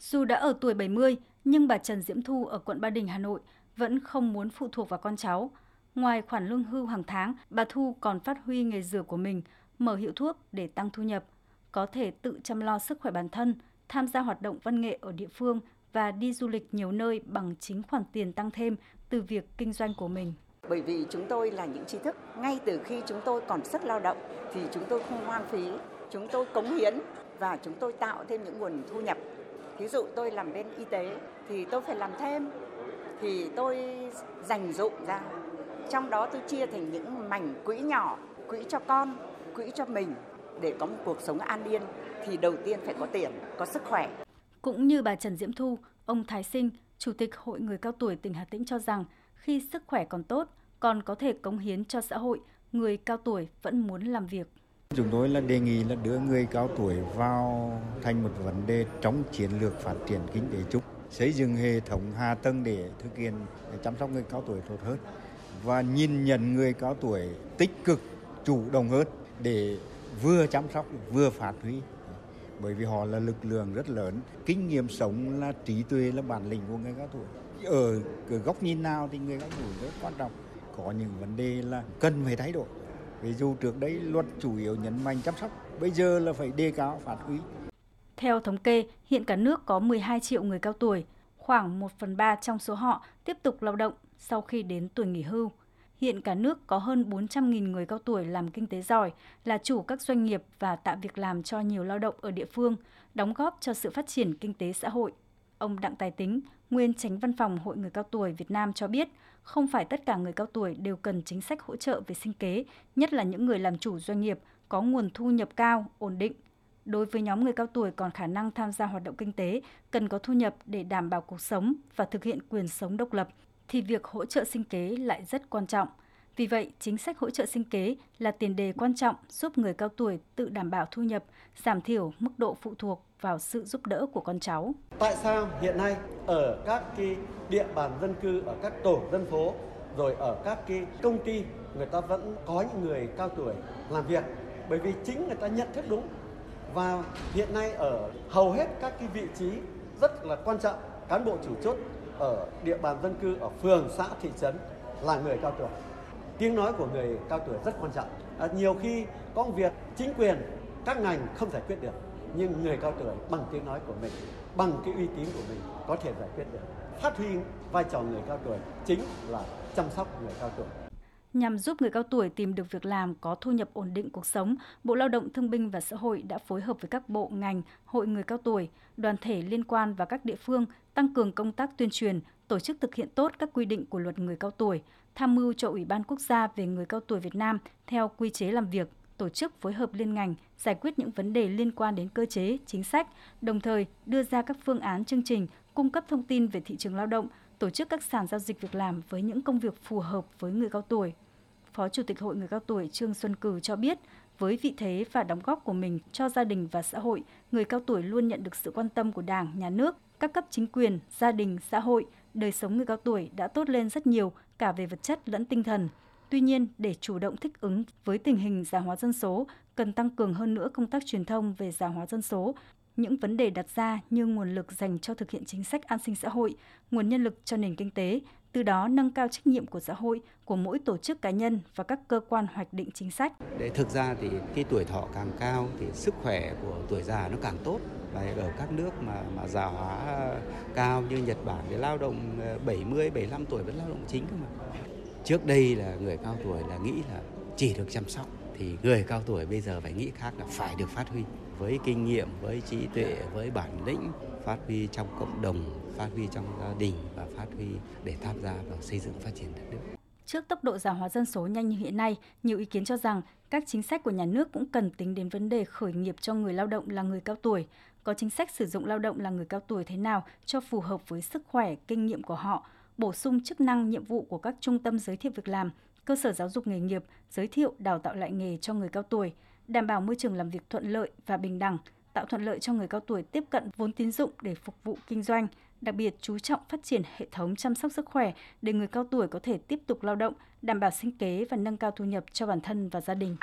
Dù đã ở tuổi 70, nhưng bà Trần Diễm Thu ở quận Ba Đình, Hà Nội vẫn không muốn phụ thuộc vào con cháu. Ngoài khoản lương hưu hàng tháng, bà Thu còn phát huy nghề rửa của mình, mở hiệu thuốc để tăng thu nhập, có thể tự chăm lo sức khỏe bản thân, tham gia hoạt động văn nghệ ở địa phương và đi du lịch nhiều nơi bằng chính khoản tiền tăng thêm từ việc kinh doanh của mình. Bởi vì chúng tôi là những trí thức, ngay từ khi chúng tôi còn sức lao động thì chúng tôi không hoang phí, chúng tôi cống hiến và chúng tôi tạo thêm những nguồn thu nhập. Ví dụ tôi làm bên y tế thì tôi phải làm thêm, thì tôi dành dụng ra. Trong đó tôi chia thành những mảnh quỹ nhỏ, quỹ cho con, quỹ cho mình để có một cuộc sống an yên thì đầu tiên phải có tiền, có sức khỏe. Cũng như bà Trần Diễm Thu, ông Thái Sinh, Chủ tịch Hội Người Cao Tuổi tỉnh Hà Tĩnh cho rằng khi sức khỏe còn tốt, còn có thể cống hiến cho xã hội, người cao tuổi vẫn muốn làm việc. Chúng tôi là đề nghị là đưa người cao tuổi vào thành một vấn đề trong chiến lược phát triển kinh tế chung, xây dựng hệ thống hạ tầng để thực hiện để chăm sóc người cao tuổi tốt hơn và nhìn nhận người cao tuổi tích cực, chủ động hơn để vừa chăm sóc vừa phát huy. Bởi vì họ là lực lượng rất lớn kinh nghiệm sống là trí tuệ là bản lĩnh của người cao tuổi. Ở góc nhìn nào thì người cao tuổi rất quan trọng. Có những vấn đề là cần phải thay đổi ví dụ trước đây luật chủ yếu nhấn mạnh chăm sóc bây giờ là phải đề cao phát huy theo thống kê hiện cả nước có 12 triệu người cao tuổi khoảng 1 phần 3 trong số họ tiếp tục lao động sau khi đến tuổi nghỉ hưu Hiện cả nước có hơn 400.000 người cao tuổi làm kinh tế giỏi, là chủ các doanh nghiệp và tạo việc làm cho nhiều lao động ở địa phương, đóng góp cho sự phát triển kinh tế xã hội. Ông Đặng Tài Tính, nguyên tránh văn phòng Hội người cao tuổi Việt Nam cho biết, không phải tất cả người cao tuổi đều cần chính sách hỗ trợ về sinh kế, nhất là những người làm chủ doanh nghiệp có nguồn thu nhập cao, ổn định. Đối với nhóm người cao tuổi còn khả năng tham gia hoạt động kinh tế, cần có thu nhập để đảm bảo cuộc sống và thực hiện quyền sống độc lập, thì việc hỗ trợ sinh kế lại rất quan trọng. Vì vậy, chính sách hỗ trợ sinh kế là tiền đề quan trọng giúp người cao tuổi tự đảm bảo thu nhập, giảm thiểu mức độ phụ thuộc vào sự giúp đỡ của con cháu. Tại sao hiện nay ở các cái địa bàn dân cư, ở các tổ dân phố, rồi ở các cái công ty người ta vẫn có những người cao tuổi làm việc? Bởi vì chính người ta nhận thức đúng. Và hiện nay ở hầu hết các cái vị trí rất là quan trọng cán bộ chủ chốt ở địa bàn dân cư ở phường xã thị trấn là người cao tuổi tiếng nói của người cao tuổi rất quan trọng. À, nhiều khi có việc chính quyền các ngành không giải quyết được nhưng người cao tuổi bằng tiếng nói của mình bằng cái uy tín của mình có thể giải quyết được. Phát huy vai trò người cao tuổi chính là chăm sóc người cao tuổi. Nhằm giúp người cao tuổi tìm được việc làm có thu nhập ổn định cuộc sống, Bộ Lao động Thương binh và Xã hội đã phối hợp với các bộ ngành, hội người cao tuổi, đoàn thể liên quan và các địa phương tăng cường công tác tuyên truyền, tổ chức thực hiện tốt các quy định của luật người cao tuổi, tham mưu cho Ủy ban Quốc gia về người cao tuổi Việt Nam theo quy chế làm việc, tổ chức phối hợp liên ngành, giải quyết những vấn đề liên quan đến cơ chế, chính sách, đồng thời đưa ra các phương án chương trình, cung cấp thông tin về thị trường lao động, tổ chức các sàn giao dịch việc làm với những công việc phù hợp với người cao tuổi. Phó Chủ tịch Hội Người Cao Tuổi Trương Xuân Cử cho biết, với vị thế và đóng góp của mình cho gia đình và xã hội, người cao tuổi luôn nhận được sự quan tâm của Đảng, Nhà nước, các cấp chính quyền, gia đình, xã hội, đời sống người cao tuổi đã tốt lên rất nhiều cả về vật chất lẫn tinh thần. Tuy nhiên, để chủ động thích ứng với tình hình già hóa dân số, cần tăng cường hơn nữa công tác truyền thông về già hóa dân số, những vấn đề đặt ra như nguồn lực dành cho thực hiện chính sách an sinh xã hội, nguồn nhân lực cho nền kinh tế, từ đó nâng cao trách nhiệm của xã hội, của mỗi tổ chức cá nhân và các cơ quan hoạch định chính sách. Để thực ra thì cái tuổi thọ càng cao thì sức khỏe của tuổi già nó càng tốt và ở các nước mà mà già hóa cao như Nhật Bản thì lao động ờ, 70 75 tuổi vẫn lao động chính cơ mà. Trước đây là người cao tuổi là nghĩ là chỉ được chăm sóc thì người cao tuổi bây giờ phải nghĩ khác là phải được phát huy với kinh nghiệm, với trí tuệ, với bản lĩnh phát huy trong cộng đồng, phát huy trong gia đình và phát huy để tham gia vào xây dựng phát triển đất nước. Trước tốc độ già hóa dân số nhanh như hiện nay, nhiều ý kiến cho rằng các chính sách của nhà nước cũng cần tính đến vấn đề khởi nghiệp cho người lao động là người cao tuổi, có chính sách sử dụng lao động là người cao tuổi thế nào cho phù hợp với sức khỏe, kinh nghiệm của họ, bổ sung chức năng nhiệm vụ của các trung tâm giới thiệu việc làm, cơ sở giáo dục nghề nghiệp, giới thiệu đào tạo lại nghề cho người cao tuổi, đảm bảo môi trường làm việc thuận lợi và bình đẳng, tạo thuận lợi cho người cao tuổi tiếp cận vốn tín dụng để phục vụ kinh doanh, đặc biệt chú trọng phát triển hệ thống chăm sóc sức khỏe để người cao tuổi có thể tiếp tục lao động, đảm bảo sinh kế và nâng cao thu nhập cho bản thân và gia đình.